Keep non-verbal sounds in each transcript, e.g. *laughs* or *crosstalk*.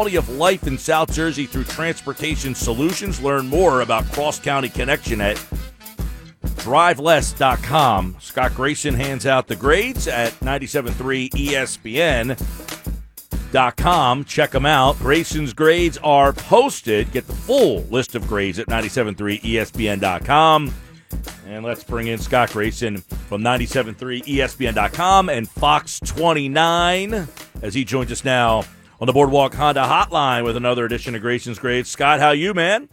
quality of life in South Jersey through transportation solutions. Learn more about Cross County Connection at driveless.com. Scott Grayson hands out the grades at 97.3 ESPN.com. Check them out. Grayson's grades are posted. Get the full list of grades at 97.3 ESPN.com. And let's bring in Scott Grayson from 97.3 ESPN.com and Fox 29 as he joins us now on the Boardwalk Honda Hotline with another edition of Grayson's Grades. Scott, how you, man?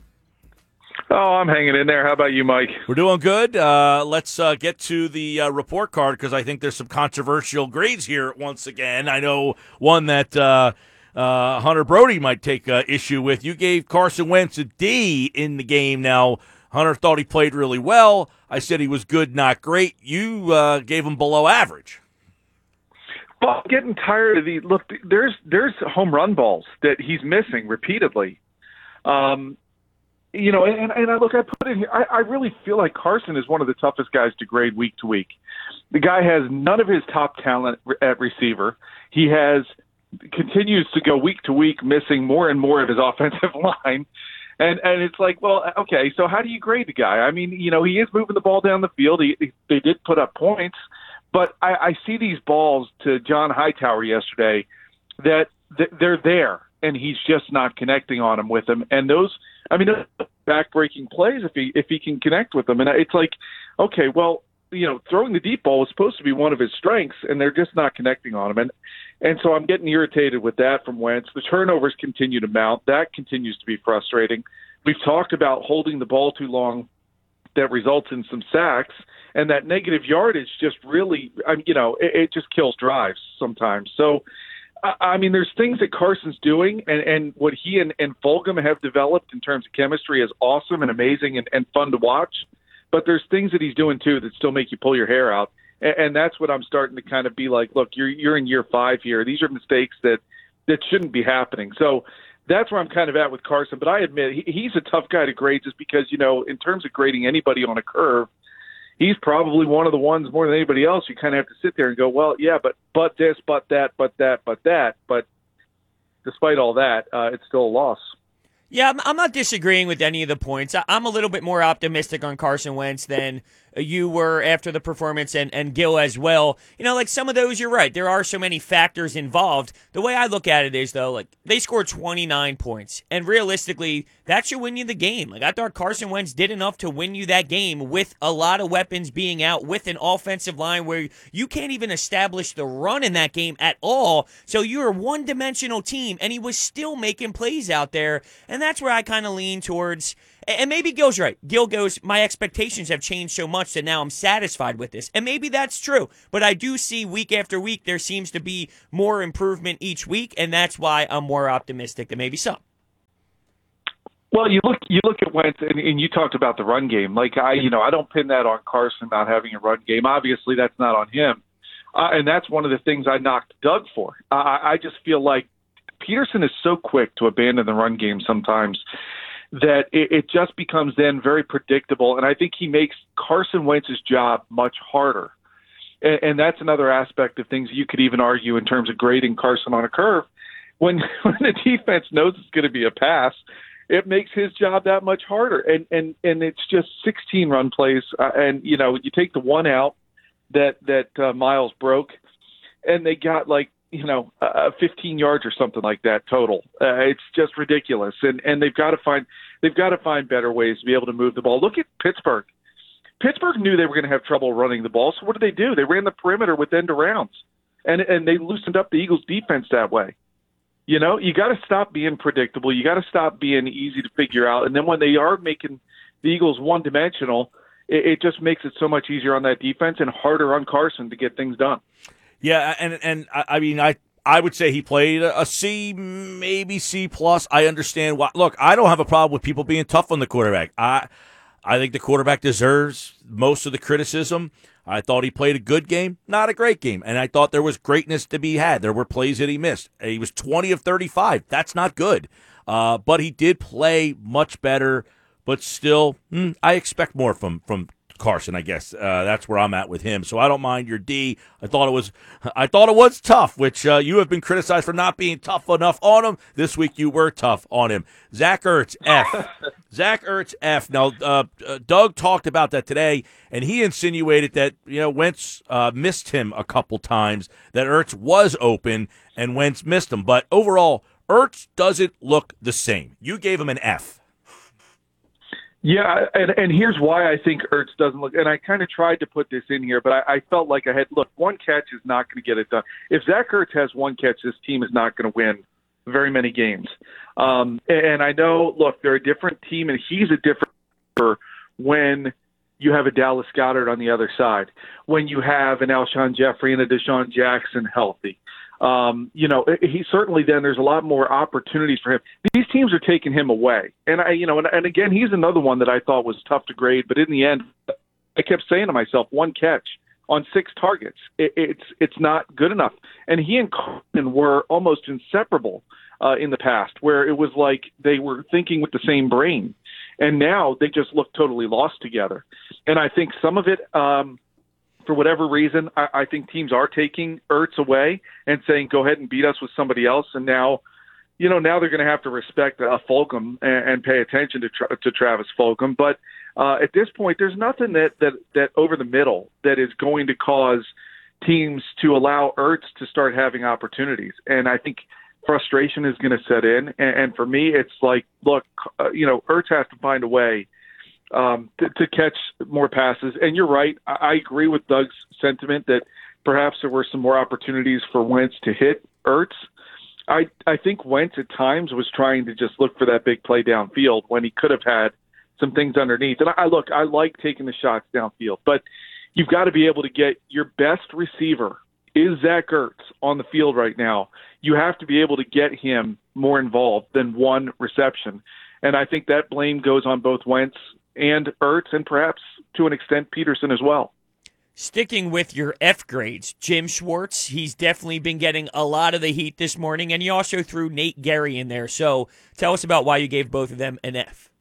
Oh, I'm hanging in there. How about you, Mike? We're doing good. Uh, let's uh, get to the uh, report card because I think there's some controversial grades here once again. I know one that uh, uh, Hunter Brody might take uh, issue with. You gave Carson Wentz a D in the game. Now, Hunter thought he played really well. I said he was good, not great. You gave him below average. But I'm getting tired of the look. There's there's home run balls that he's missing repeatedly. Um, you know, and, and I look, I put it here. I, I really feel like Carson is one of the toughest guys to grade week to week. The guy has none of his top talent at receiver. He has continues to go week to week, missing more and more of his *laughs* offensive line. And and it's like, well, okay, so how do you grade the guy? I mean, you know, he is moving the ball down the field. He, they did put up points, but I, I see these balls to John Hightower yesterday that, that they're there, and he's just not connecting on them with them. And those, I mean, back-breaking plays if he if he can connect with them. And it's like, okay, well, you know, throwing the deep ball was supposed to be one of his strengths, and they're just not connecting on him. And and so I'm getting irritated with that from Wentz. The turnovers continue to mount. That continues to be frustrating. We've talked about holding the ball too long that results in some sacks and that negative yardage just really, I mean, you know, it, it just kills drives sometimes. So, I mean, there's things that Carson's doing, and, and what he and, and Fulgham have developed in terms of chemistry is awesome and amazing and, and fun to watch. But there's things that he's doing too that still make you pull your hair out, and, and that's what I'm starting to kind of be like. Look, you're you're in year five here. These are mistakes that that shouldn't be happening. So that's where I'm kind of at with Carson. But I admit he, he's a tough guy to grade just because you know, in terms of grading anybody on a curve, he's probably one of the ones more than anybody else. You kind of have to sit there and go, well, yeah, but but this, but that, but that, but that. But despite all that, uh, it's still a loss. Yeah, I'm not disagreeing with any of the points. I'm a little bit more optimistic on Carson Wentz than you were after the performance and, and Gil as well. You know, like some of those, you're right. There are so many factors involved. The way I look at it is, though, like they scored 29 points. And realistically, that should win you the game. Like I thought Carson Wentz did enough to win you that game with a lot of weapons being out, with an offensive line where you can't even establish the run in that game at all. So you're a one dimensional team, and he was still making plays out there. And that's where I kind of lean towards and maybe Gil's right. Gil goes, my expectations have changed so much that now I'm satisfied with this. And maybe that's true. But I do see week after week there seems to be more improvement each week, and that's why I'm more optimistic than maybe some. Well, you look you look at Wentz, and, and you talked about the run game. Like I, you know, I don't pin that on Carson not having a run game. Obviously, that's not on him, uh, and that's one of the things I knocked Doug for. I, I just feel like Pederson is so quick to abandon the run game sometimes that it, it just becomes then very predictable. And I think he makes Carson Wentz's job much harder. And, and that's another aspect of things you could even argue in terms of grading Carson on a curve. When *laughs* when the defense knows it's going to be a pass, it makes his job that much harder. And and and it's just 16 run plays, uh, and you know you take the one out that that uh, Miles broke, and they got like you know, uh, 15 yards or something like that total. Uh, it's just ridiculous, and and they've got to find they've got to find better ways to be able to move the ball. Look at Pittsburgh. Pittsburgh knew they were going to have trouble running the ball, so what did they do? They ran the perimeter with end arounds, and and they loosened up the Eagles' defense that way. You know, you got to stop being predictable. You got to stop being easy to figure out. And then when they are making the Eagles one dimensional, it, it just makes it so much easier on that defense and harder on Carson to get things done. Yeah, and and I mean I I would say he played a C, maybe C plus. I understand why. Look, I don't have a problem with people being tough on the quarterback. I I think the quarterback deserves most of the criticism. I thought he played a good game, not a great game, and I thought there was greatness to be had. There were plays that he missed. He was twenty of thirty-five. That's not good, uh, but he did play much better. But still, hmm, I expect more from from Carson. I guess uh, that's where I'm at with him. So I don't mind your D. I thought it was, I thought it was tough, which uh, you have been criticized for not being tough enough on him. This week you were tough on him. Zach Ertz F. *laughs* Zach Ertz F. Now uh, uh, Doug talked about that today, and he insinuated that you know Wentz uh, missed him a couple times. That Ertz was open and Wentz missed him, but overall. Ertz doesn't look the same. You gave him an F. Yeah, and and here's why I think Ertz doesn't look. And I kind of tried to put this in here, but I, I felt like I had look. One catch is not going to get it done. If Zach Ertz has one catch, this team is not going to win very many games. Um, and I know, look, they're a different team, and he's a different when you have a Dallas Goedert on the other side, when you have an Alshon Jeffery and a DeSean Jackson healthy um, you know, he certainly then there's a lot more opportunities for him. These teams are taking him away, and I, you know, and, and again, he's another one that I thought was tough to grade, but in the end, I kept saying to myself, one catch on six targets, it, it's it's not good enough. And he and Carson were almost inseparable uh, in the past, where it was like they were thinking with the same brain, and now they just look totally lost together. And I think some of it. Um, for whatever reason, I, I think teams are taking Ertz away and saying, "Go ahead and beat us with somebody else." And now, you know, now they're going to have to respect uh, Fulgham and, and pay attention to tra- to Travis Fulgham. But uh, at this point, there's nothing that that that over the middle that is going to cause teams to allow Ertz to start having opportunities. And I think frustration is going to set in. And, and for me, it's like, look, uh, you know, Ertz has to find a way um, to, to catch more passes. And you're right. I, I agree with Doug's sentiment that perhaps there were some more opportunities for Wentz to hit Ertz. I I think Wentz at times was trying to just look for that big play downfield when he could have had some things underneath. And I, I look, I like taking the shots downfield, but you've got to be able to get your best receiver is Zach Ertz on the field right now. You have to be able to get him more involved than one reception. And I think that blame goes on both Wentz and Ertz and perhaps to an extent Pederson as well. Sticking with your F grades, Jim Schwartz, he's definitely been getting a lot of the heat this morning, and you also threw Nate Gerry in there. So tell us about why you gave both of them an F.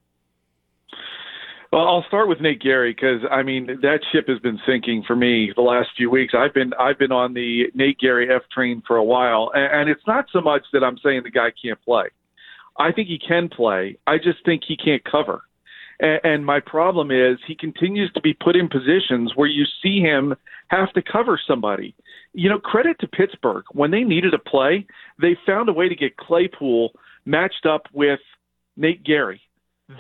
Well, I'll start with Nate Gerry because I mean that ship has been sinking for me the last few weeks. I've been I've been on the Nate Gerry F train for a while, and, and it's not so much that I'm saying the guy can't play. I think he can play. I just think he can't cover. And, my problem is he continues to be put in positions where you see him have to cover somebody. You know, credit to Pittsburgh. When they needed a play, they found a way to get Claypool matched up with Nate Gerry.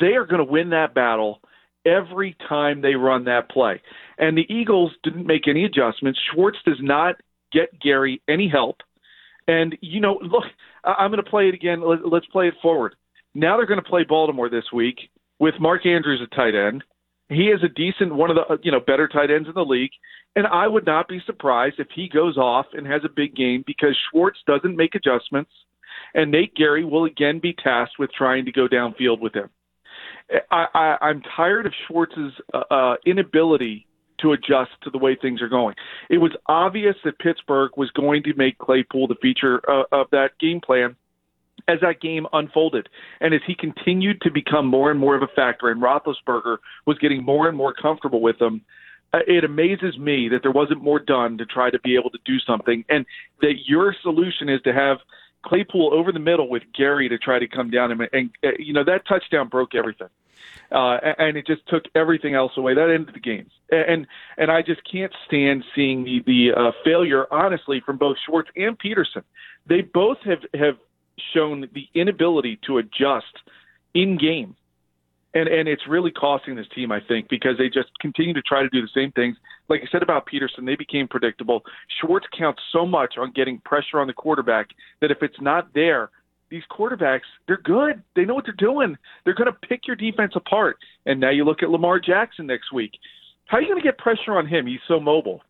They are going to win that battle every time they run that play. And the Eagles didn't make any adjustments. Schwartz does not get Gerry any help. And, you know, look, I'm going to play it again. Let's play it forward. Now they're going to play Baltimore this week with Mark Andrews at tight end. He is a decent one of the you know better tight ends in the league, and I would not be surprised if he goes off and has a big game because Schwartz doesn't make adjustments, and Nate Gerry will again be tasked with trying to go downfield with him. I, I, I'm tired of Schwartz's uh, uh, inability to adjust to the way things are going. It was obvious that Pittsburgh was going to make Claypool the feature uh, of that game plan as that game unfolded. And as he continued to become more and more of a factor, and Roethlisberger was getting more and more comfortable with him, uh, it amazes me that there wasn't more done to try to be able to do something, and that your solution is to have Claypool over the middle with Gerry to try to come down and, and uh, you know that touchdown broke everything, uh, and it just took everything else away. That ended the game, and and I just can't stand seeing the the uh, failure, honestly, from both Schwartz and Pederson. They both have have shown the inability to adjust in game. And and it's really costing this team, I think, because they just continue to try to do the same things. Like I said about Pederson, they became predictable. Schwartz counts so much on getting pressure on the quarterback that if it's not there, these quarterbacks, they're good. They know what they're doing. They're going to pick your defense apart. And now you look at Lamar Jackson next week. How are you going to get pressure on him? He's so mobile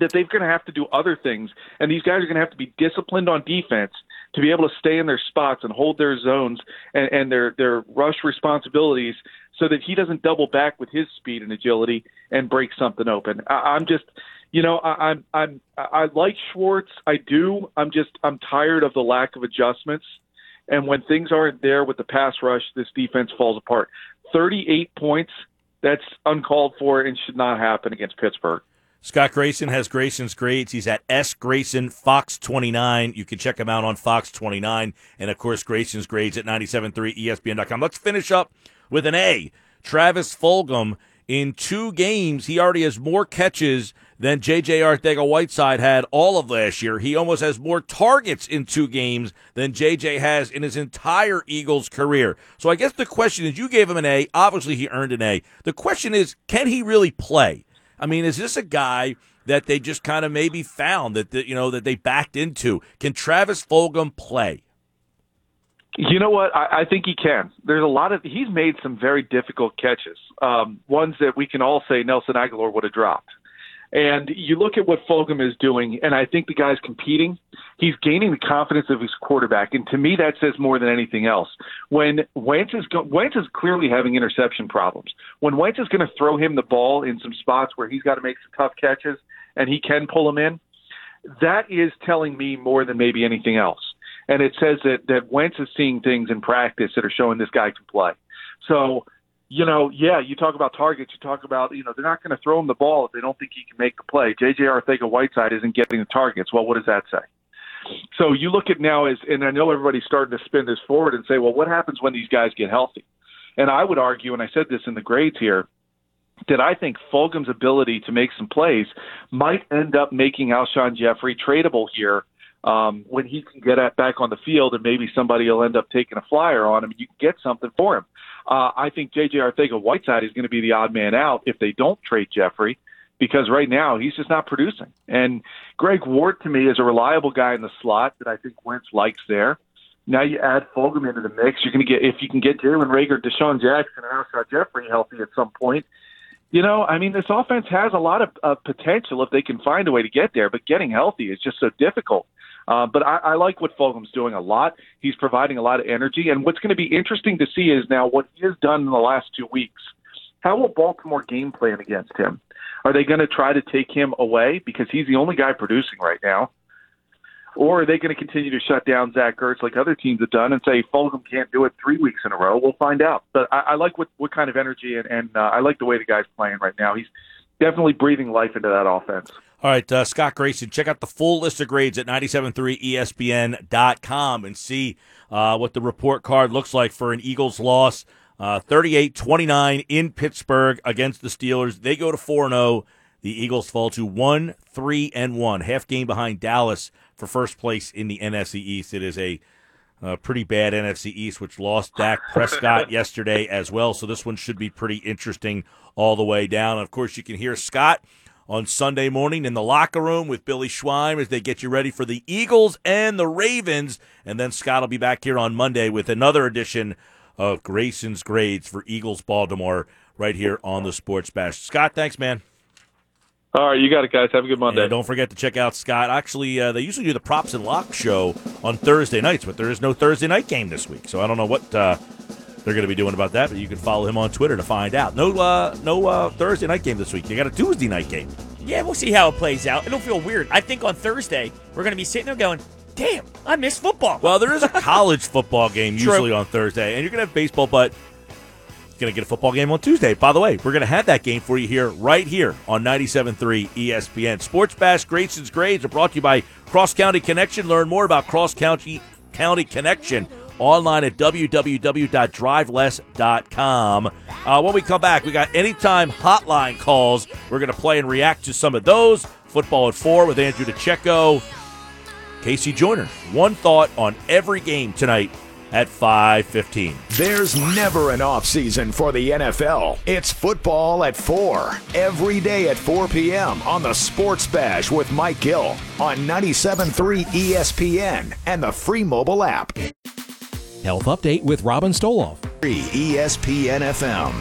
that they're going to have to do other things, and these guys are going to have to be disciplined on defense to be able to stay in their spots and hold their zones and, and their their rush responsibilities, so that he doesn't double back with his speed and agility and break something open. I, I'm just, you know, I, I'm I'm I like Schwartz, I do. I'm just I'm tired of the lack of adjustments, and when things aren't there with the pass rush, this defense falls apart. 38 points That's uncalled for and should not happen against Pittsburgh. Scott Grayson has Grayson's grades. He's at S Grayson Fox 29. You can check him out on Fox 29. And of course, Grayson's grades at 97.3 ESPN.com. Let's finish up with an A. Travis Fulgham. In two games, he already has more catches than J.J. Arcega Whiteside had all of last year. He almost has more targets in two games than J.J. has in his entire Eagles career. So I guess the question is you gave him an A. Obviously, he earned an A. The question is, can he really play? I mean, is this a guy that they just kind of maybe found that, that you know that they backed into? Can Travis Fulgham play? You know what? I, I think he can. There's a lot of he's made some very difficult catches, um, ones that we can all say Nelson Agholor would have dropped. And you look at what Fulgham is doing, and I think the guy's competing. He's gaining the confidence of his quarterback, and to me, that says more than anything else. When Wentz is go- Wentz is clearly having interception problems. When Wentz is going to throw him the ball in some spots where he's got to make some tough catches, and he can pull them in, that is telling me more than maybe anything else. And it says that that Wentz is seeing things in practice that are showing this guy can play. So you know, yeah, you talk about targets. You talk about, you know, they're not going to throw him the ball if they don't think he can make the play. J.J. Arcega Whiteside isn't getting the targets. Well, what does that say? So you look at now as, and I know everybody's starting to spin this forward and say, well, what happens when these guys get healthy? And I would argue, and I said this in the grades here, that I think Fulgham's ability to make some plays might end up making Alshon Jeffery tradable here um, when he can get at, back on the field, and maybe somebody will end up taking a flyer on him. And you can get something for him. Uh, I think J.J. Arcega Whiteside is going to be the odd man out if they don't trade Jeffery because right now he's just not producing. And Greg Ward to me is a reliable guy in the slot that I think Wentz likes there. Now you add Fulgham into the mix. You're going to get if you can get Jalen Reagor, DeSean Jackson, and Alshon Jeffery healthy at some point. You know, I mean, this offense has a lot of, of potential if they can find a way to get there, but getting healthy is just so difficult. Uh, but I, I like what Fulgham's doing a lot. He's providing a lot of energy. And what's going to be interesting to see is now what he has done in the last two weeks. How will Baltimore game plan against him? Are they going to try to take him away because he's the only guy producing right now? Or are they going to continue to shut down Zach Ertz like other teams have done and say Fulgham can't do it three weeks in a row? We'll find out. But I, I like what, what kind of energy and, and uh, I like the way the guy's playing right now. He's definitely breathing life into that offense. All right, uh, Scott Grayson, check out the full list of grades at 973ESPN.com and see uh, what the report card looks like for an Eagles loss. Uh, 38 29 in Pittsburgh against the Steelers. They go to 4 0. The Eagles fall to 1 3 and 1, half game behind Dallas for first place in the NFC East. It is a uh, pretty bad NFC East, which lost Dak Prescott *laughs* yesterday as well. So this one should be pretty interesting all the way down. Of course, you can hear Scott on Sunday morning in the locker room with Billy Schwein as they get you ready for the Eagles and the Ravens. And then Scott will be back here on Monday with another edition of Grayson's Grades for Eagles Baltimore right here on the Sports Bash. Scott, thanks, man. All right, you got it, guys. Have a good Monday. And don't forget to check out Scott. Actually, uh, they usually do the Props and Lock show on Thursday nights, but there is no Thursday night game this week. So I don't know what uh, they're going to be doing about that, but you can follow him on Twitter to find out. No, uh, no uh, Thursday night game this week. You got a Tuesday night game. Yeah, we'll see how it plays out. It'll feel weird. I think on Thursday we're going to be sitting there going, "Damn, I miss football." Well, there is a *laughs* college football game usually on Thursday, and you're going to have baseball, but you're going to get a football game on Tuesday. By the way, we're going to have that game for you here, right here on 97.3 ESPN. Sports Bash Grayson's Grades are brought to you by Cross County Connection. Learn more about Cross County County Connection online at www.driveless.com. Uh, when we come back, we got anytime hotline calls. We're going to play and react to some of those. Football at 4 with Andrew DeCecco. Casey Joyner. One thought on every game tonight at 5:15. There's never an off season for the NFL. It's football at 4 every day at 4 p.m. on the Sports Bash with Mike Gill on 97.3 ESPN and the free mobile app. Health Update with Robin Stoloff. ESPN FM.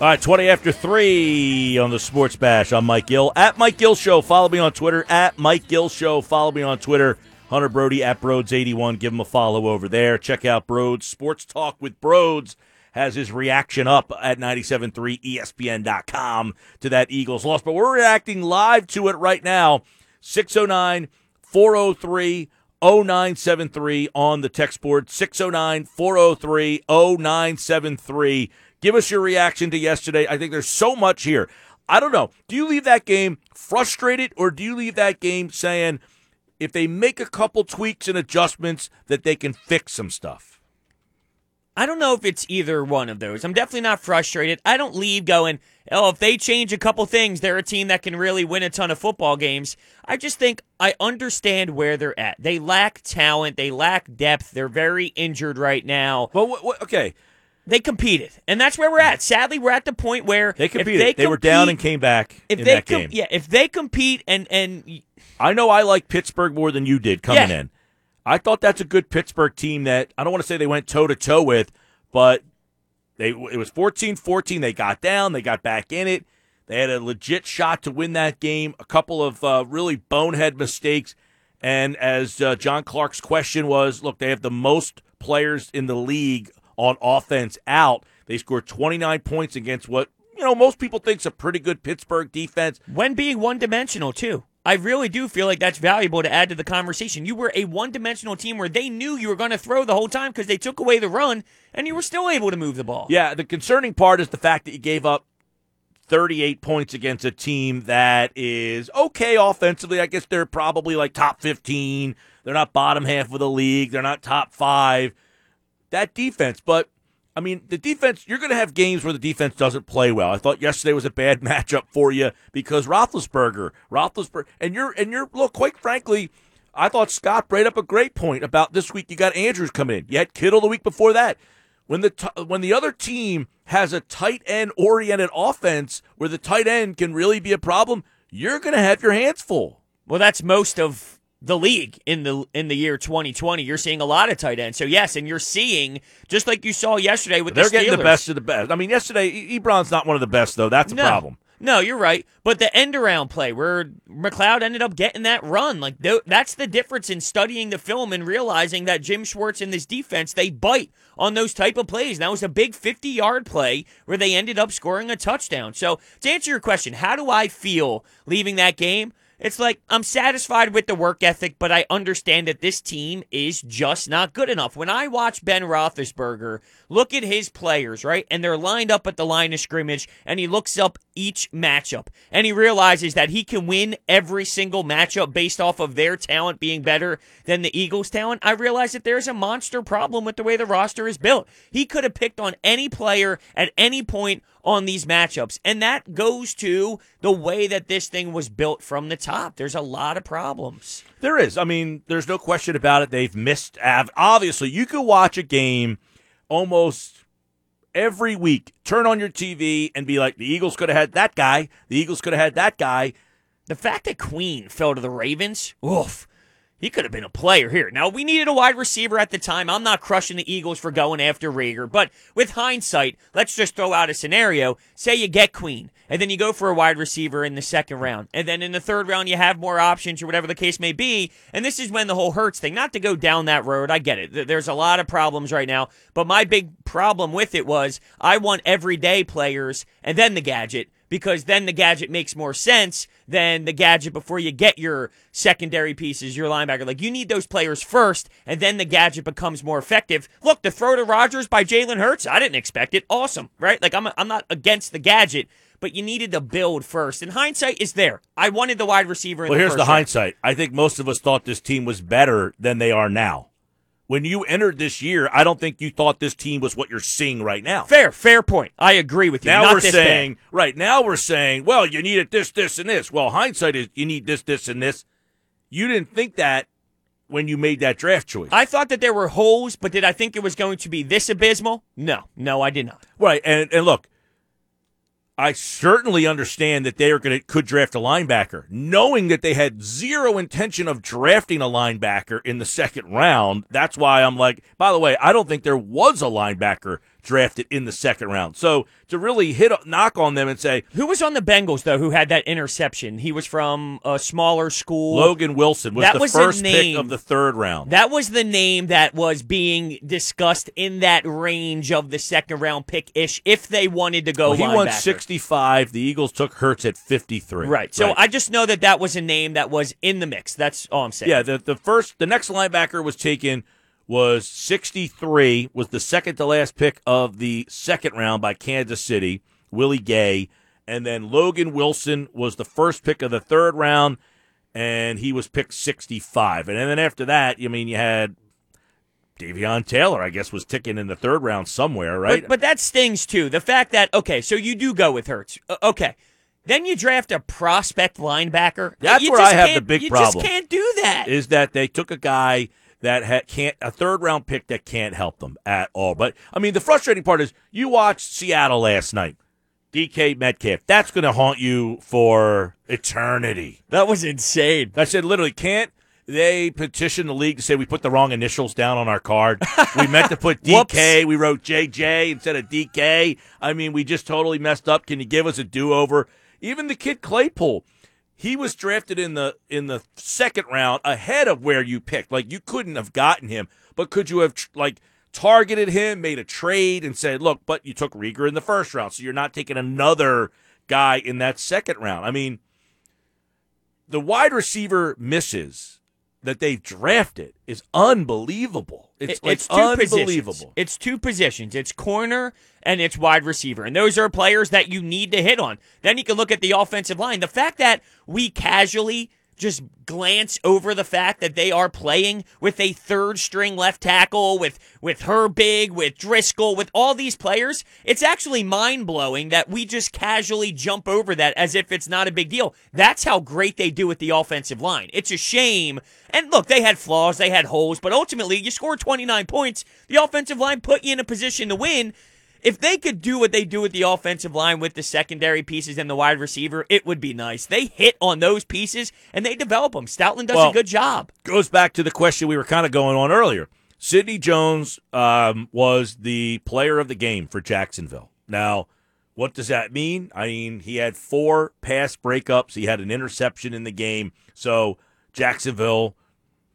All right, 20 after 3 on the Sports Bash. I'm Mike Gill. At Mike Gill Show. Follow me on Twitter. At Mike Gill Show. Follow me on Twitter. Hunter Brody at Brodes81. Give him a follow over there. Check out Broads. Sports Talk with Brodes has his reaction up at 973ESPN.com to that Eagles loss. But we're reacting live to it right now. 609 403 0973 on the text board 609 403 0973. Give us your reaction to yesterday. I think there's so much here. I don't know. Do you leave that game frustrated or do you leave that game saying if they make a couple tweaks and adjustments that they can fix some stuff? I don't know if it's either one of those. I'm definitely not frustrated. I don't leave going, oh, if they change a couple things, they're a team that can really win a ton of football games. I just think I understand where they're at. They lack talent, they lack depth, they're very injured right now. Well, okay. They competed, and that's where we're at. Sadly, we're at the point where They competed. They, They, were down and came back if in they that com- game. Yeah, if they compete and and I know I like Pittsburgh more than you did coming Yeah. in. I thought that's a good Pittsburgh team that I don't want to say they went toe to toe with, but they it was 14-14. They got down, they got back in it. They had a legit shot to win that game. A couple of uh, really bonehead mistakes, and as uh, John Clark's question was, look, they have the most players in the league on offense out. They scored 29 points against what you know most people think's a pretty good Pittsburgh defense. when being one dimensional too. I really do feel like that's valuable to add to the conversation. You were a one dimensional team where they knew you were going to throw the whole time because they took away the run and you were still able to move the ball. Yeah, the concerning part is the fact that you gave up 38 points against a team that is okay offensively. I guess they're probably like top 15. They're not bottom half of the league. They're not top five. That defense, but I mean, the defense, you're going to have games where the defense doesn't play well. I thought yesterday was a bad *laughs* matchup for you because Roethlisberger, Roethlisberger, and you're, and you're, look, quite frankly, I thought Scott brought up a great point about this week. You got Andrews coming in. You had Kittle the week before that. When the t- when the other team has a tight end oriented offense where the tight end can really be a problem, you're going to have your hands full. Well, that's most of the league in the in the year 2020. You're seeing a lot of tight ends. So yes, and you're seeing just like you saw yesterday with They're the getting the best of the best. I mean, yesterday Ebron's not one of the best though. That's a no. problem. No, you're right. But the end around play where McLeod ended up getting that run, like th- that's the difference in studying the film and realizing that Jim Schwartz and this defense they bite on those type of plays. And that was a big 50 yard play where they ended up scoring a touchdown. So to answer your question, how do I feel leaving that game? It's like I'm satisfied with the work ethic, but I understand that this team is just not good enough. When I watch Ben Roethlisberger look at his players, right, and they're lined up at the line of scrimmage, and he looks up each matchup, and he realizes that he can win every single matchup based off of their talent being better than the Eagles' talent. I realize that there's a monster problem with the way the roster is built. He could have picked on any player at any point on these matchups. And that goes to the way that this thing was built from the top. There's a lot of problems. There is. I mean, there's no question about it. They've missed. Obviously, you could watch a game almost every week. Turn on your TV and be like, the Eagles could have had that guy. The Eagles could have had that guy. The fact that Queen fell to the Ravens, oof. He could have been a player here. Now, we needed a wide receiver at the time. I'm not crushing the Eagles for going after Reagor, but with hindsight, let's just throw out a scenario. Say you get Queen, and then you go for a wide receiver in the second round, and then in the third round, you have more options or whatever the case may be. And this is when the whole Hurts thing, not to go down that road, I get it. There's a lot of problems right now, but my big problem with it was I want everyday players and then the gadget because then the gadget makes more sense than the gadget before you get your secondary pieces, your linebacker. Like you need those players first, and then the gadget becomes more effective. Look, the throw to Rodgers by Jalen Hurts, I didn't expect it. Awesome, right? Like I'm, I'm not against the gadget, but you needed to build first. And hindsight is there. I wanted the wide receiver. In Well, the here's the round. hindsight. I think most of us thought this team was better than they are now. When you entered this year, I don't think you thought this team was what you're seeing right now. Fair, fair point. I agree with you. Now Not we're saying, bad. right now we're saying, well, you needed this, this, and this. Well, hindsight is you need this, this, and this. You didn't think that when you made that draft choice. I thought that there were holes, but did I think it was going to be this abysmal? No, no, I did not. Right, and and look, I certainly understand that they are going to could draft a linebacker, knowing that they had zero intention of drafting a linebacker in the second round. That's why I'm like, by the way, I don't think there was a linebacker drafted in the second round. So to really hit a knock on them and say Who was on the Bengals though? Who had that interception? He was from a smaller school. Logan Wilson was That the was first pick name. of the third round. That was the name that was being discussed in that range of the second round pick ish. If they wanted to go, Well, he won 65. The Eagles took Hurts at 53. Right. So I just know that that was a name that was in the mix. That's all I'm saying. Yeah, the the first the next linebacker was taken was 63, was the second to last pick of the second round by Kansas City, Willie Gay. And then Logan Wilson was the first pick of the third round, and he was picked 65. And then after that, I mean, you had Davion Taylor, I guess, was ticking in the third round somewhere, right? But, but that stings too. The fact that okay, so you do go with Hurts. Uh, okay. Then you draft a prospect linebacker. That's You where I have the big you problem. You just can't do that. is that they took a guy that ha- can't a third round pick that can't help them at all. But I mean, the frustrating part is you watched Seattle last night. DK Metcalf. That's going to haunt you for eternity. that was insane. I said literally can't they petition the league to say we put the wrong initials down on our card? we meant to put. *laughs* DK. We wrote JJ instead of DK. I mean, we just totally messed up. Can you give us a do over? Even the kid Claypool, he was drafted in the in the second round ahead of where you picked. Like you couldn't have gotten him, but could you have like targeted him, made a trade, and said, "Look, but you took Reagor in the first round, so you're not taking another guy in that second round." I mean, the wide receiver misses that they've drafted is unbelievable. It's It- like it's unbelievable. Positions. It's two positions. It's corner and it's wide receiver. And those are players that you need to hit on. Then you can look at the offensive line. The fact that we casually just glance over the fact that they are playing with a third string left tackle with with Herbig, with Driscoll, with all these players, it's actually mind blowing that we just casually jump over that as if it's not a big deal. That's how great they do with the offensive line. It's a shame. And look, they had flaws, they had holes, but ultimately you score 29 points. The offensive line put you in a position to win. If they could do what they do with the offensive line with the secondary pieces and the wide receiver, it would be nice. They hit on those pieces and they develop them. Stoutland does Well, a good job. goes back to the question we were kind of going on earlier. Sidney Jones um, was the player of the game for Jacksonville. Now, what does that mean? I mean, he had four pass breakups. He had an interception in the game. So Jacksonville,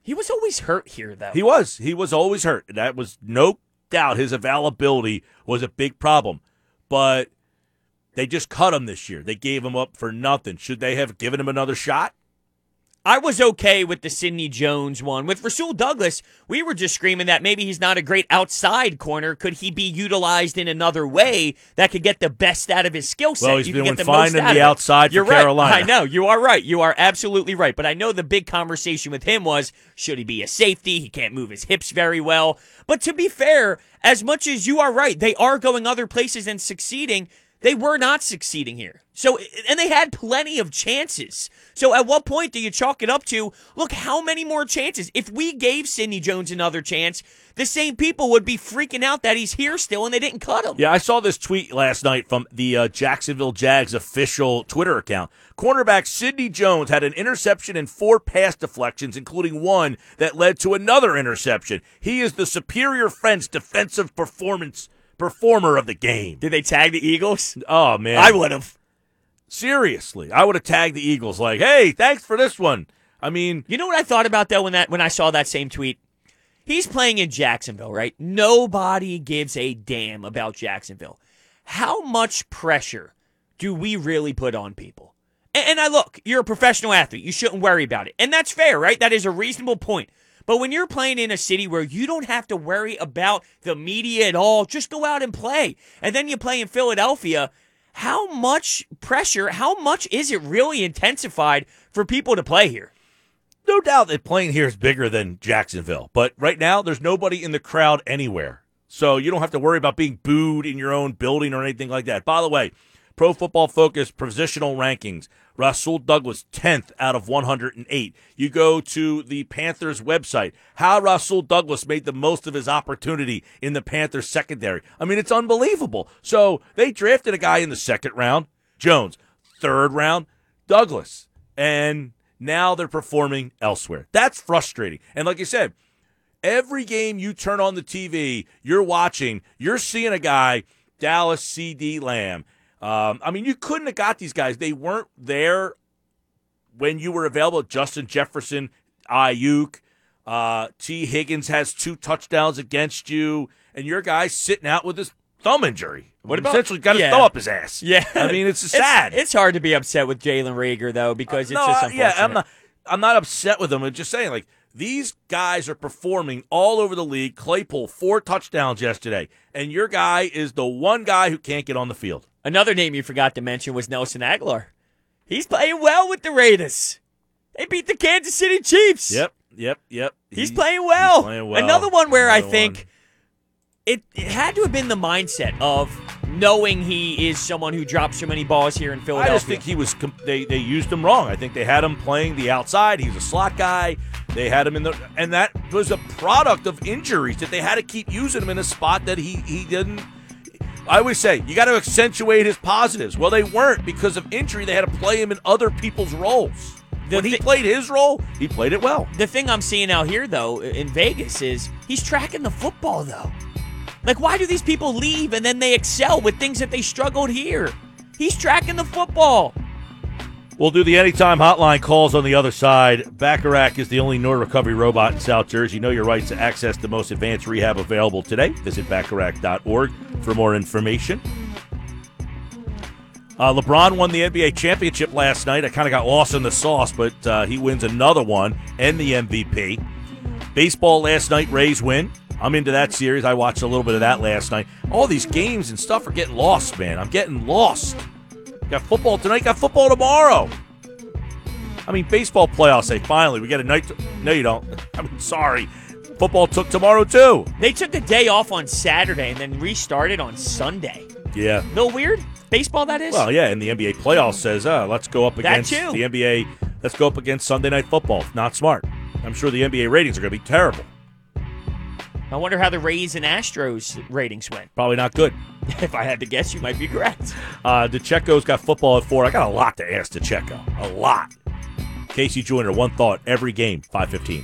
He was always hurt here, though. he was he was always hurt. That was no doubt. His availability was a big problem, but they just cut him this year. They gave him up for nothing. Should they have given him another shot? I was okay with the Sidney Jones one. With Rasul Douglas, we were just screaming that maybe he's not a great outside corner. Could he be utilized in another way that could get the best out of his skill set? Well, he's You could doing get the fine in the outside for You're right. Carolina. I know. You are right. You are absolutely right. But I know the big conversation with him was should he be a safety? He can't move his hips very well. But to be fair, as much as you are right, they are going other places and succeeding. They were not succeeding here. So, and they had plenty of chances. So, at what point do you chalk it up to, look, how many more chances? If we gave Sidney Jones another chance, the same people would be freaking out that he's here still and they didn't cut him. Yeah, I saw this tweet last night from the uh, Jacksonville Jags official Twitter account. Cornerback Sidney Jones had an interception and four pass deflections, including one that led to another interception. He is the superior French defensive performance performer of the game. Did they tag the Eagles? Oh man, I would have. seriously, I would have tagged the Eagles like, "Hey, thanks for this one." I mean, You know what I thought about though when that when I saw that same tweet? He's playing in Jacksonville, right? Nobody gives a damn about Jacksonville. How much pressure do we really put on people? And, and I look, you're a professional athlete. You shouldn't worry about it. And that's fair, right? That is a reasonable point. But when you're playing in a city where you don't have to worry about the media at all, just go out and play. And then you play in Philadelphia, how much pressure, how much is it really intensified for people to play here? no doubt that playing here is bigger than Jacksonville, but right now there's nobody in the crowd anywhere. So you don't have to worry about being booed in your own building or anything like that. By the way, Pro Football Focus positional rankings. Rasul Douglas 10th out of 108. You go to the Panthers website. How Rasul Douglas made the most of his opportunity in the Panthers secondary. I mean, it's unbelievable. So they drafted a guy in the second round, Jones. Third round, Douglas. And now they're performing elsewhere. That's frustrating. And like you said, every game you turn on the TV, you're watching, you're seeing a guy, Dallas CeeDee Lamb. Um, I mean, you couldn't have got these guys. They weren't there when you were available. Justin Jefferson, Aiyuk, uh, Tee Higgins has two touchdowns against you, and your guy's sitting out with his thumb injury. What about- essentially got his Yeah. thumb up his ass? Yeah, I mean, it's *laughs* sad. It's, hard to be upset with Jalen Reagor though because it's no, just unfortunate. yeah, I'm not. I'm not upset with them. I'm just saying, like These guys are performing all over the league. Claypool, four touchdowns yesterday. And your guy is the one guy who can't get on the field. Another name you forgot to mention was Nelson Agholor. He's playing well with the Raiders. They beat the Kansas City Chiefs. Yep, yep, yep. He's He- playing well. he's playing well. Another one where I think one. it, it had to have been the mindset of knowing he is someone who drops so many balls here in Philadelphia. I just think he was. They they used him wrong. I think they had him playing the outside. He's a slot guy. They had him in the, and that was a product of injuries that they had to keep using him in a spot that he he didn't. I always say you got to accentuate his positives. Well, they weren't because of injury. They had to play him in other people's roles. The when he thi- played his role, he played it well. the thing I'm seeing out here though in Vegas is he's tracking the football though. Like why do these people leave and then they excel with things that they struggled here? He's tracking the football. We'll do the anytime hotline calls on the other side. Bacharach is the only Nord recovery robot in South Jersey. Know your rights to access the most advanced rehab available today. Visit Bacharach.org for more information. Uh, LeBron won the NBA championship last night. I kind of got lost in the sauce, but uh, he wins another one and the MVP. Baseball last night, Rays win. I'm into that series. I watched a little bit of that last night. All these games and stuff are getting lost, man. I'm getting lost. Got football tonight, got football tomorrow. I mean, baseball playoffs say finally we get a night. To- no, you don't. *laughs* I mean, sorry. Football took tomorrow too. They took a day off on Saturday and then restarted on Sunday. Yeah. No weird? Baseball that is? Well, yeah, and the NBA playoffs says, uh, let's go up against the NBA. Let's go up against Sunday night football. Not smart. I'm sure the NBA ratings are going to be terrible. I wonder how the Rays and Astros ratings went. Probably not good. *laughs* If I had to guess, you might be correct. Uh, DeCheco's got football at four. I got a lot to ask DeCheco. A lot. Casey Joyner, one thought every game, 515.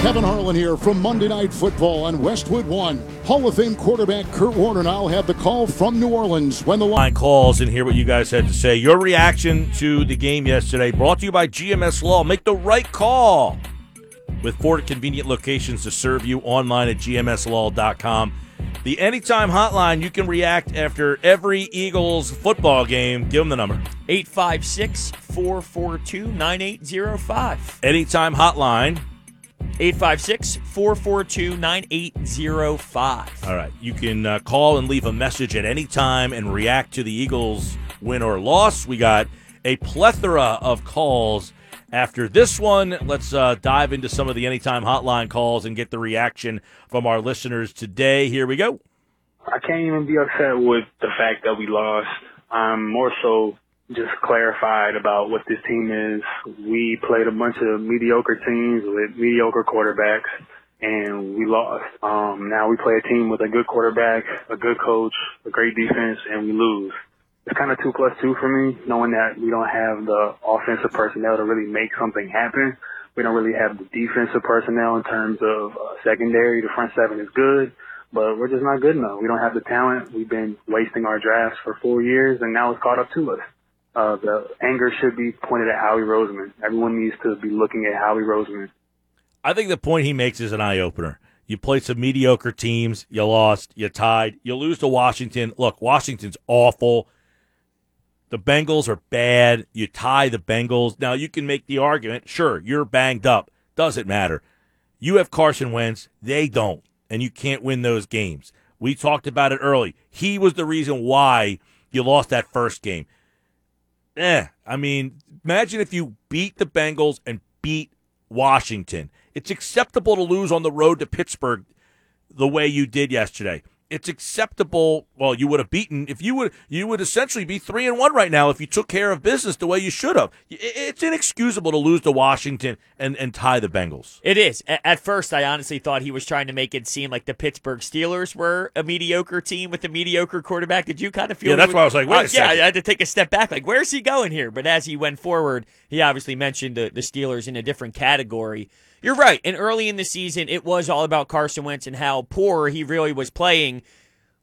Kevin Harlan here from Monday Night Football on Westwood One. Hall of Fame quarterback Kurt Warner now have the call from New Orleans when the line. line calls and hear what you guys had to say. Your reaction to the game yesterday brought to you by GMS Law. Make the right call with four convenient locations to serve you online at gmslaw.com. The anytime hotline, you can react after every Eagles football game. Give them the number. 856 442 9805. Anytime hotline. 856 442 9805. All right. You can uh, call and leave a message at any time and react to the Eagles win or loss. We got a plethora of calls after this one. Let's uh, dive into some of the anytime hotline calls and get the reaction from our listeners today. Here we go. I can't even be upset with the fact that we lost. I'm more so just clarified about what this team is. We played a bunch of mediocre teams with mediocre quarterbacks and we lost. Um, now we play a team with a good quarterback, a good coach, a great defense, and we lose. It's kind of two plus two for me, knowing that we don't have the offensive personnel to really make something happen. We don't really have the defensive personnel in terms of uh, secondary. The front seven is good, but we're just not good enough. We don't have the talent. We've been wasting our drafts for four years, and now it's caught up to us. Uh, the anger should be pointed at Howie Roseman. Everyone needs to be looking at Howie Roseman. I think the point he makes is an eye opener. You played some mediocre teams, you lost, you tied, you lose to Washington. Look, Washington's awful. The Bengals are bad. You tie the Bengals. Now you can make the argument, sure, you're banged up. Doesn't matter. You have Carson Wentz, they don't, and you can't win those games. We talked about it early. He was the reason why you lost that first game. Eh, I mean, imagine if you beat the Bengals and beat Washington. It's acceptable to lose on the road to Pittsburgh the way you did yesterday. It's acceptable. Well, you would have beaten if you would. You would essentially be three and one right now if you took care of business the way you should have. It's inexcusable to lose to Washington and and tie the Bengals. It is. At first, I honestly thought he was trying to make it seem like the Pittsburgh Steelers were a mediocre team with a mediocre quarterback. Did you kind of feel? Yeah, that's why I was like, wait a Uh, Yeah. I had to take a step back. Like, where's he going here? But as he went forward, he obviously mentioned the, the Steelers in a different category. You're right. And early in the season, it was all about Carson Wentz and how poor he really was playing.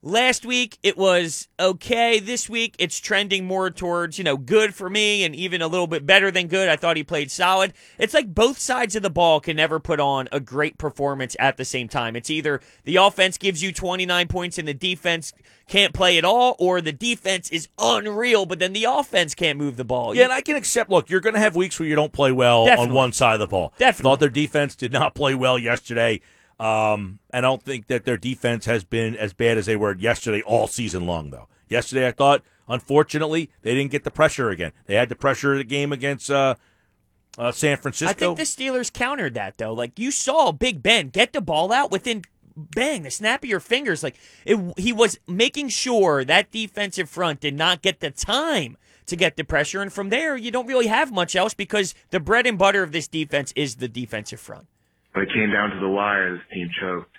Last week it was okay. This week it's trending more towards, you know, good for me and even a little bit better than good. I thought he played solid. It's like both sides of the ball can never put on a great performance at the same time. It's either the offense gives you 29 points and the defense can't play at all, or the defense is unreal, but then the offense can't move the ball. Yeah, and I can accept. Look, you're going to have weeks where you don't play well Definitely. on one side of the ball. Definitely. Thought their defense did not play well yesterday. Um, and I don't think that their defense has been as bad as they were yesterday all season long, though. Yesterday, I thought, unfortunately, they didn't get the pressure again. They had the pressure the game against uh, uh, San Francisco. I think the Steelers countered that though. Like you saw Big Ben get the ball out within bang the snap of your fingers. Like it, he was making sure that defensive front did not get the time to get the pressure, and from there you don't really have much else because the bread and butter of this defense is the defensive front. When it came down to the wire, this team choked.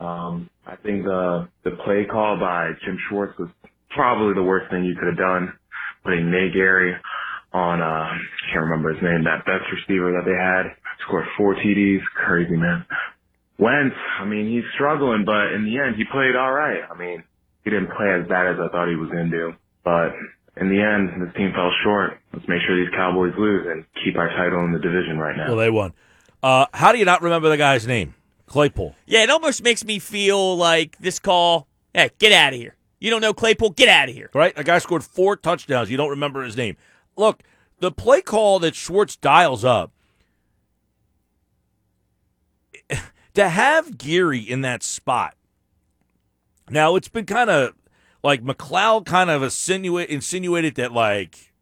Um, I think the the play call by Jim Schwartz was probably the worst thing you could have done. Putting Nate Gerry on, uh, I can't remember his name, that best receiver that they had, scored four TDs. Crazy, man. Wentz, I mean, he's struggling, but in the end, he played all right. I mean, he didn't play as bad as I thought he was going to do. But in the end, this team fell short. Let's make sure these Cowboys lose and keep our title in the division right now. well, they won. Uh, how do you not remember the guy's name? Claypool. Yeah, it almost makes me feel like this call. Hey, get out of here! You don't know Claypool? Get out of here! right? A guy scored four touchdowns. You don't remember his name. Look, the play call that Schwartz dials up *laughs* to have Gerry in that spot. Now it's been kind of like McLeod kind of insinuate, insinuated that like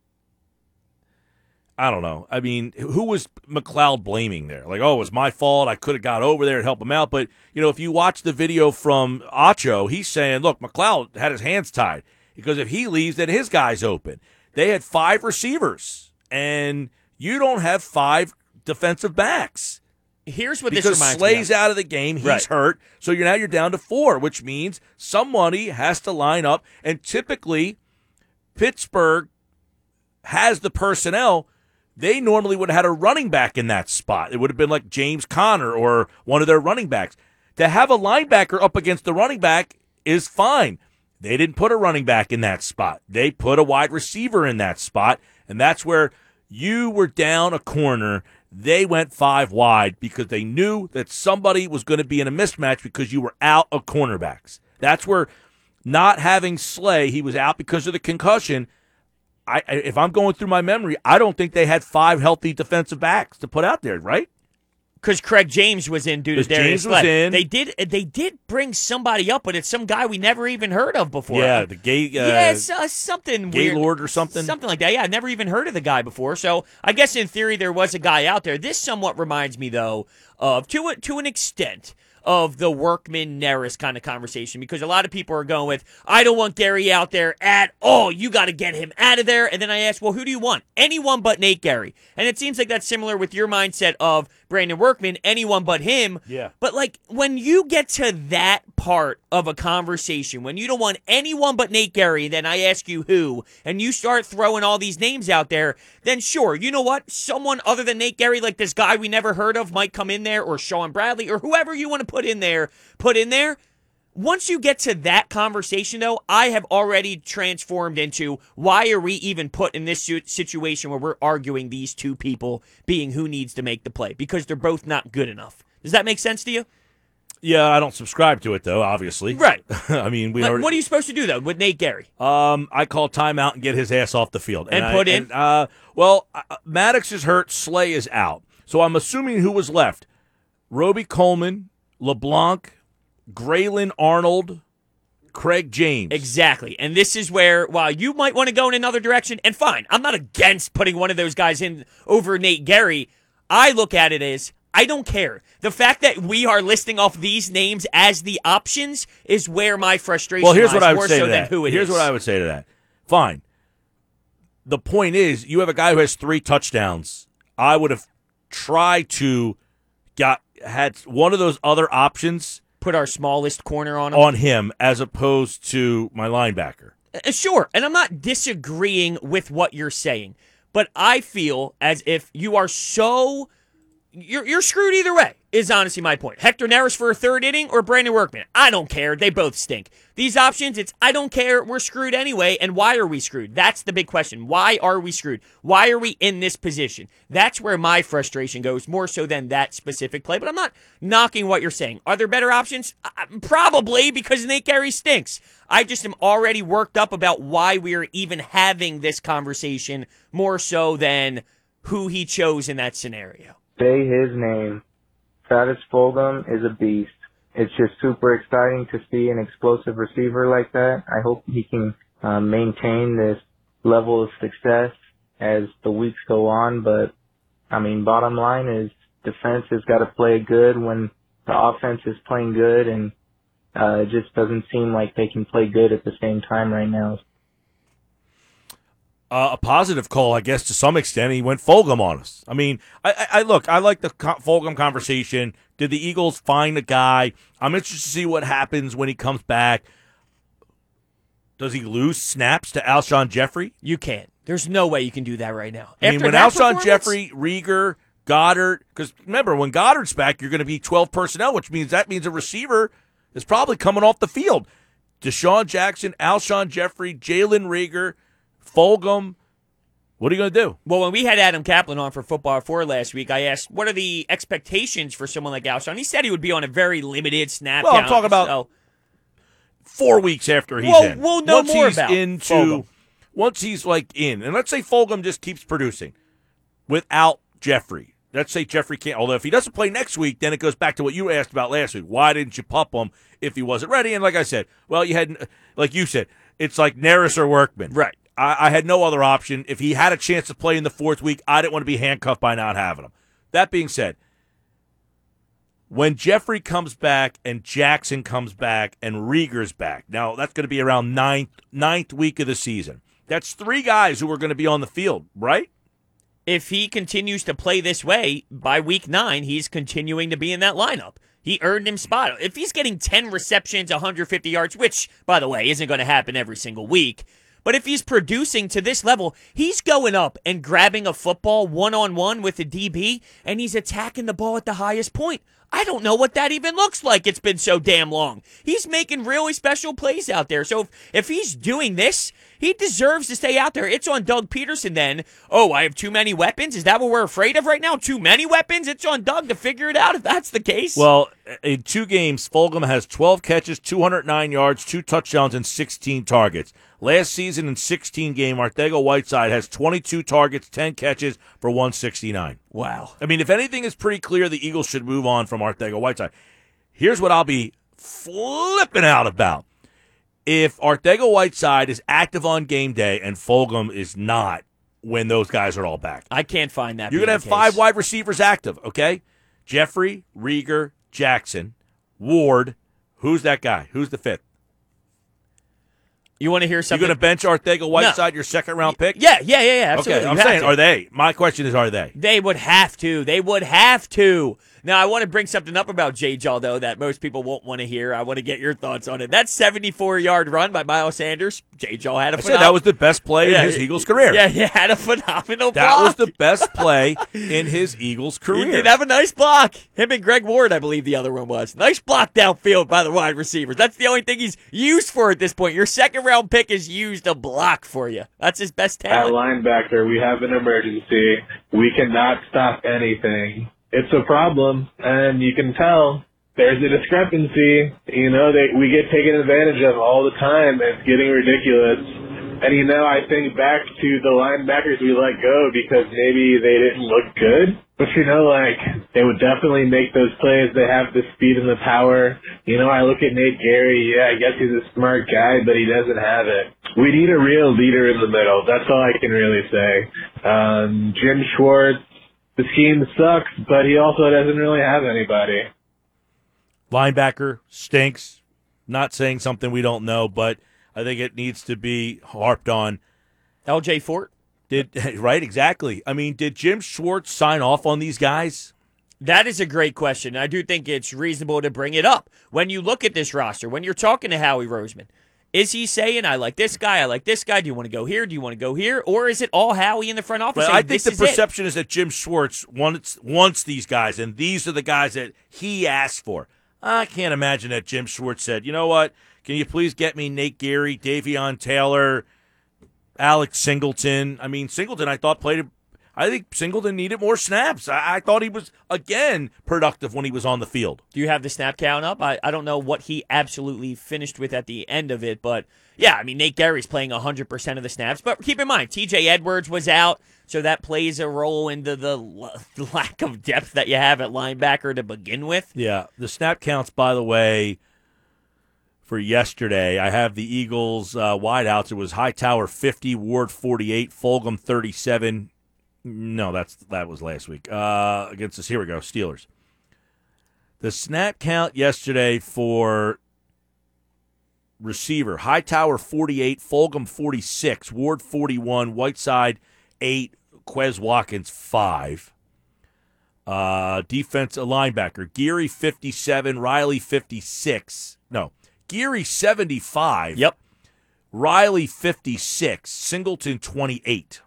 I don't know. I mean, who was McLeod blaming there? Like, oh, it was my fault. I could have got over there and helped him out. But, you know, if you watch the video from Acho, he's saying, look, McLeod had his hands tied because if he leaves, then his guy's open. They had five receivers, and you don't have five defensive backs Here's what this because reminds Slay's me. Of. out of the game. He's Right. hurt. So you're now you're down to four, which means somebody has to line up. And typically, Pittsburgh has the personnel. They normally would have had a running back in that spot. It would have been like James Conner or one of their running backs. To have a linebacker up against the running back is fine. They didn't put a running back in that spot. They put a wide receiver in that spot. And that's where you were down a corner. They went five wide because they knew that somebody was going to be in a mismatch because you were out of cornerbacks. That's where not having Slay, he was out because of the concussion. I, I- if I'm going through my memory, I don't think they had five healthy defensive backs to put out there, right? because Craig James was in due to Darius James was in. They did they did bring somebody up, but it's some guy we never even heard of before. Yeah, the gay. Uh, yeah, it's, uh, something weird. Gaylord or something? Something like that. Yeah, never even heard of the guy before. So I guess in theory there was a guy out there. This somewhat reminds me though of to a, to an extent of the Workman Neris kind of conversation because a lot of people are going with I don't want Gerry out there at all. You got to get him out of there. And then I ask, well, who do you want? Anyone but Nate Gerry. And it seems like that's similar with your mindset of Brandon Workman. Anyone but him. Yeah. But like when you get to that part of a conversation, when you don't want anyone but Nate Gerry, then I ask you who, and you start throwing all these names out there, then sure, you know what? Someone other than Nate Gerry, like this guy we never heard of, might come in there, or Shaun Bradley, or whoever you want to put in there, put in there. Once you get to that conversation, though, I have already transformed into why are we even put in this situation where we're arguing these two people being who needs to make the play because they're both not good enough. Does that make sense to you? Yeah, I don't subscribe to it though. Obviously, Right. *laughs* I mean, we Like, already, what are you supposed to do though with Nate Gerry? Um, I call timeout and get his ass off the field And I- put in? uh, well, uh, Maddox is hurt. Slay is out. So I'm assuming who was left: Robey-Coleman, LeBlanc, Grayland Arnold, Craig James. Exactly. And this is where, while you might want to go in another direction, and fine, I'm not against putting one of those guys in over Nate Gerry. I look at it as I don't care. The fact that we are listing off these names as the options is where my frustration Well, here's lies, what I more would say so to than that. who here's is. what I would say to that. Fine. The point is, you have a guy who has three touchdowns. I would have tried to got had one of those other options Put our smallest corner on him. on him as opposed to my linebacker. Uh, Sure, and I'm not disagreeing with what you're saying, but I feel as if you are so you're you're screwed either way. is honestly my point. Hector Neris for a third inning or Brandon Workman? I don't care. They both stink. These options, it's I don't care. We're screwed anyway. And why are we screwed? That's the big question. Why are we screwed? Why are we in this position? That's where my frustration goes more so than that specific play. But I'm not knocking what you're saying. Are there better options? Probably because Nate Gerry stinks. I just am already worked up about why we are even having this conversation more so than who he chose in that scenario. Say his name. Travis Fulgham is a beast. It's just super exciting to see an explosive receiver like that. I hope he can uh, maintain this level of success as the weeks go on. But I mean, bottom line is defense has got to play good when the offense is playing good, and uh, it just doesn't seem like they can play good at the same time right now. Uh, a positive call, I guess, to some extent. He went Fulgham on us. I mean, I, I, I look, I like the co- Fulgham conversation. Did the Eagles find a guy? I'm interested to see what happens when he comes back. Does he lose snaps to Alshon Jeffery? You can't. There's no way you can do that right now. I mean, After when Alshon Jeffery, Reagor, Goedert, because remember, when Goedert's back, you're going to be 12 personnel, which means that means a receiver is probably coming off the field. DeSean Jackson, Alshon Jeffery, Jalen Reagor, Fulgham. What are you going to do? Well, when we had Adam Kaplan on for Football 4 last week, I asked, what are the expectations for someone like Alshon? He said he would be on a very limited snap Well, I'm talking about so- Four weeks after he's Well, in. we'll know once more he's about into, Fulgham. once he's like in, and let's say Fulgham just keeps producing without Jeffery. Let's say Jeffery can't. Although if he doesn't play next week, then it goes back to what you asked about last week. Why didn't you pup him if he wasn't ready? And like I said, well, you had, like you said, it's like Neris or Workman. Right. I, I had no other option. If he had a chance to play in the fourth week, I didn't want to be handcuffed by not having him. That being said, when Jeffery comes back and Jackson comes back and Reagor's back, now that's going to be around ninth ninth week of the season. That's three guys who are going to be on the field, right? if he continues to play this way by week nine, he's continuing to be in that lineup. He earned him spot. If he's getting 10 receptions, 150 yards, which, by the way, isn't going to happen every single week, but if he's producing to this level, he's going up and grabbing a football one on one with a DB, and he's attacking the ball at the highest point. I don't know what that even looks like. It's been so damn long. He's making really special plays out there. So if, if he's doing this, he deserves to stay out there. It's on Doug Pederson then. Oh, I have too many weapons? Is that what we're afraid of right now? Too many weapons? It's on Doug to figure it out if that's the case. Well, in two games, Fulgham has 12 catches, 209 yards, two touchdowns, and 16 targets. Last season in 16 game, Arcega-Whiteside has 22 targets, 10 catches for 169. wow. I mean, if anything is pretty clear, the Eagles should move on from Arcega-Whiteside. Here's what I'll be flipping out about. If Arcega-Whiteside is active on game day and Fulgham is not when those guys are all back, I can't find that. you're going to have five wide receivers active, okay? Jeffery, Reagor, Jackson, Ward. Who's that guy? Who's the fifth? You want to hear something? You're going to bench Arcega-Whiteside, your second round pick? yeah, yeah, yeah, yeah. Absolutely. Okay, I'm saying, to. are they? My question is, are they? They would have to. They would have to. Now, I want to bring something up about J. Jaw, though, that most people won't want to hear. I want to get your thoughts on it. That 74 yard run by Miles Sanders, J. Jaw had a I said that was the best play Yeah, in his Eagles career. Yeah, he had a phenomenal That block. was the best play *laughs* in his Eagles career. He did have a nice block. Him and Greg Ward, I believe the other one was. Nice block downfield by the wide receivers. That's the only thing he's used for at this point. Your second round pick is used to block for you. That's his best talent. At linebacker, we have an emergency. We cannot stop anything. It's a problem, and you can tell there's a discrepancy. You know, they, we get taken advantage of all the time. It's getting ridiculous. And you know, I think back to the linebackers we let go because maybe they didn't look good. But you know, like, they would definitely make those plays. They have the speed and the power. You know, I look at Nate Gerry. Yeah, I guess he's a smart guy, but he doesn't have it. We need a real leader in the middle. That's all I can really say. Um, Jim Schwartz, the scheme sucks, but he also doesn't really have anybody. Linebacker stinks. Not saying something we don't know, but I think it needs to be harped on. LJ Fort. Did *laughs* right exactly? I mean, did Jim Schwartz sign off on these guys? That is a great question. I do think it's reasonable to bring it up. When you look at this roster, when you're talking to Howie Roseman, Is he saying, I like this guy, I like this guy, do you want to go here, do you want to go here? Or is it all Howie in the front office But saying, I think the is perception is that Jim Schwartz wants wants these guys, and these are the guys that he asked for. I can't imagine that Jim Schwartz said, "You know what? Can you please get me Nate Gerry, Davion Taylor, Alex Singleton?" I mean, Singleton, I thought played. I think Singleton needed more snaps. I, I thought he was again productive when he was on the field. Do you have the snap count up? I, I don't know what he absolutely finished with at the end of it, but yeah, I mean, Nate Gerry's playing 100% of the snaps. But keep in mind, TJ Edwards was out, so that plays a role into the l- *laughs* lack of depth that you have at linebacker to begin with. Yeah, the snap counts, by the way, for yesterday. I have the Eagles uh, wideouts. It was Hightower fifty, Ward forty eight, Fulgham thirty seven. No, that's that was last week uh, against us. Here we go, Steelers. The snap count yesterday for receiver Hightower forty eight, Fulgham forty six, Ward forty one, Whiteside eight, Quez Watkins five. Uh, defense a linebacker Gerry fifty seven, Riley fifty six. No, Gerry seventy five. Yep. Riley fifty six, Singleton twenty eight.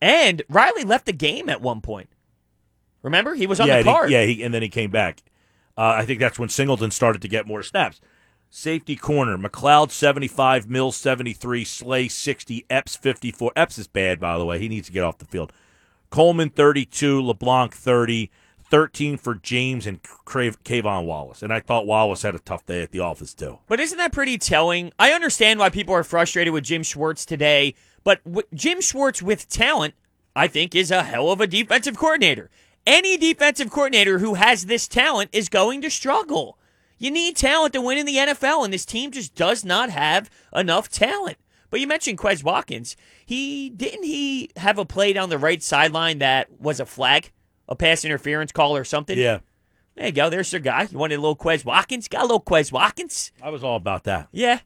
And Riley left the game at one point. Remember? He was on yeah, the he- card. yeah, he, and then he came back. Uh, I think that's when Singleton started to get more snaps. Safety corner, McLeod 75, Mills 73, Slay 60, Epps 54. Epps is bad, by the way. He needs to get off the field. Coleman 32, LeBlanc 30, 13 for James and Crave, K'Von Wallace. And I thought Wallace had a tough day at the office, too. But isn't that pretty telling? I understand why people are frustrated with Jim Schwartz today, but w- Jim Schwartz with talent, I think, is a hell of a defensive coordinator. Any defensive coordinator who has this talent is going to struggle. You need talent to win in the NFL, and this team just does not have enough talent. But you mentioned Quez Watkins. He didn't he have a play down the right sideline that was a flag, a pass interference call or something? Yeah, There you go. There's your guy. You wanted a little Quez Watkins? Got a little Quez Watkins? I was all about that. Yeah.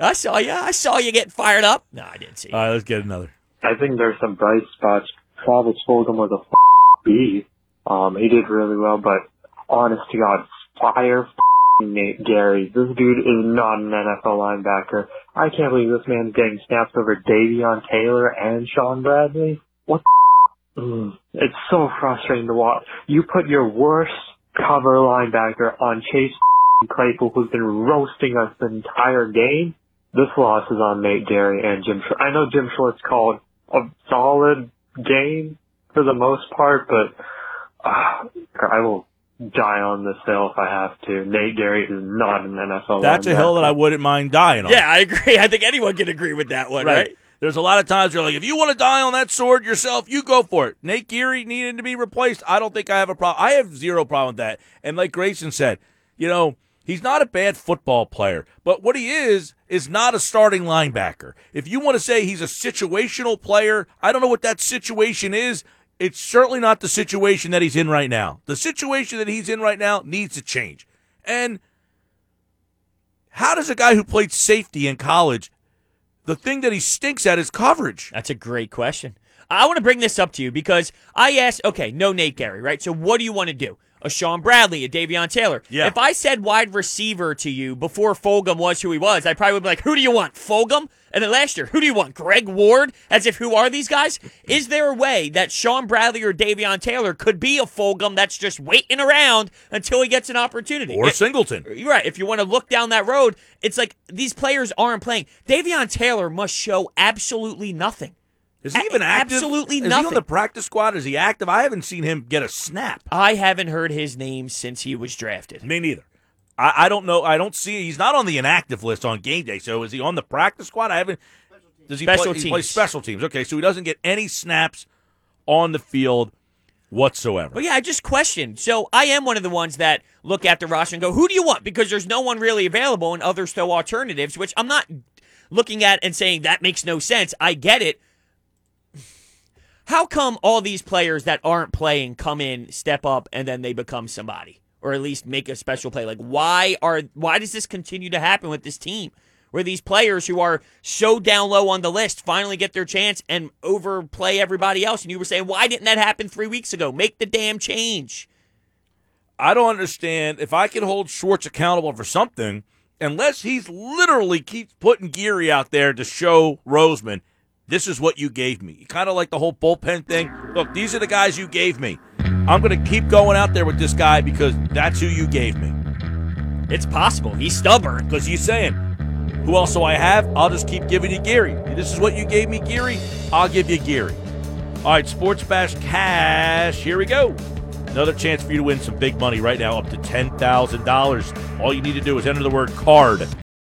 I saw you. I saw you getting fired up. No, I didn't see. All right, let's get another. I think there's some bright spots. Travis Fulgham was a f- beast. Um, he did really well, but honest to God, fire f- Nate Gerry. This dude is not an NFL linebacker. I can't believe this man's getting snaps over Davion Taylor and Shaun Bradley. What? The. It's so frustrating to watch. You put your worst cover linebacker on Chase *laughs* Claypool, who's been roasting us the entire game. This loss is on Nate Gerry and Jim. Schwartz. I know Jim Schwartz called a solid game for the most part, but uh, I will die on this hill if I have to. Nate Gerry is not an NFL. That's a hill that I wouldn't mind dying on. yeah, I agree. *laughs* I think anyone can agree with that one, right? There's a lot of times you're like, if you want to die on that sword yourself, you go for it. Nate Gerry needed to be replaced. I don't think I have a problem. I have zero problem with that. And like Grayson said, you know, he's not a bad football player, but what he is is not a starting linebacker. If you want to say he's a situational player, I don't know what that situation is. It's certainly not the situation that he's in right now. The situation that he's in right now needs to change. And how does a guy who played safety in college the thing that he stinks at is coverage. That's a great question. I want to bring this up to you because I asked, okay, no Nate Gerry, right? So what do you want to do? A Shaun Bradley, a Davion Taylor. Yeah. If I said wide receiver to you before Fulgham was who he was, I probably would be like, who do you want? Fulgham? And then last year, who do you want? Greg Ward? As if who are these guys? Is there a way that Shaun Bradley or Davion Taylor could be a Fulgham that's just waiting around until he gets an opportunity? Or It- Singleton. you're right. If you want to look down that road, it's like these players aren't playing. Davion Taylor must show absolutely nothing. Is he even active? absolutely nothing. Is he on the practice squad? Is he active? I haven't seen him get a snap. I haven't heard his name since he was drafted. Me neither. I, I don't know. I don't see. He's not on the inactive list on game day. So is he on the practice squad? I haven't. Does he Special play, he plays special teams? Okay, so he doesn't get any snaps on the field whatsoever. But yeah, I just questioned. So I am one of the ones that look at the roster and go, who do you want? Because there's no one really available and others throw alternatives, which I'm not looking at and saying that makes no sense. I get it. How come all these players that aren't playing come in, step up, and then they become somebody? Or at least make a special play? Like why are why does this continue to happen with this team? Where these players who are so down low on the list finally get their chance and overplay everybody else. And you were saying, why didn't that happen three weeks ago? Make the damn change. I don't understand. If I can hold Schwartz accountable for something, unless he's literally keeps putting Gerry out there to show Roseman, this is what you gave me. Kind of like the whole bullpen thing. Look, these are the guys you gave me. I'm going to keep going out there with this guy because that's who you gave me. It's possible. He's stubborn. Because he's saying, who else do I have? I'll just keep giving you Gerry. This is what you gave me, Gerry. I'll give you Gerry. All right, Sports Bash Cash. Here we go. Another chance for you to win some big money right now, up to $10,000. All you need to do is enter the word card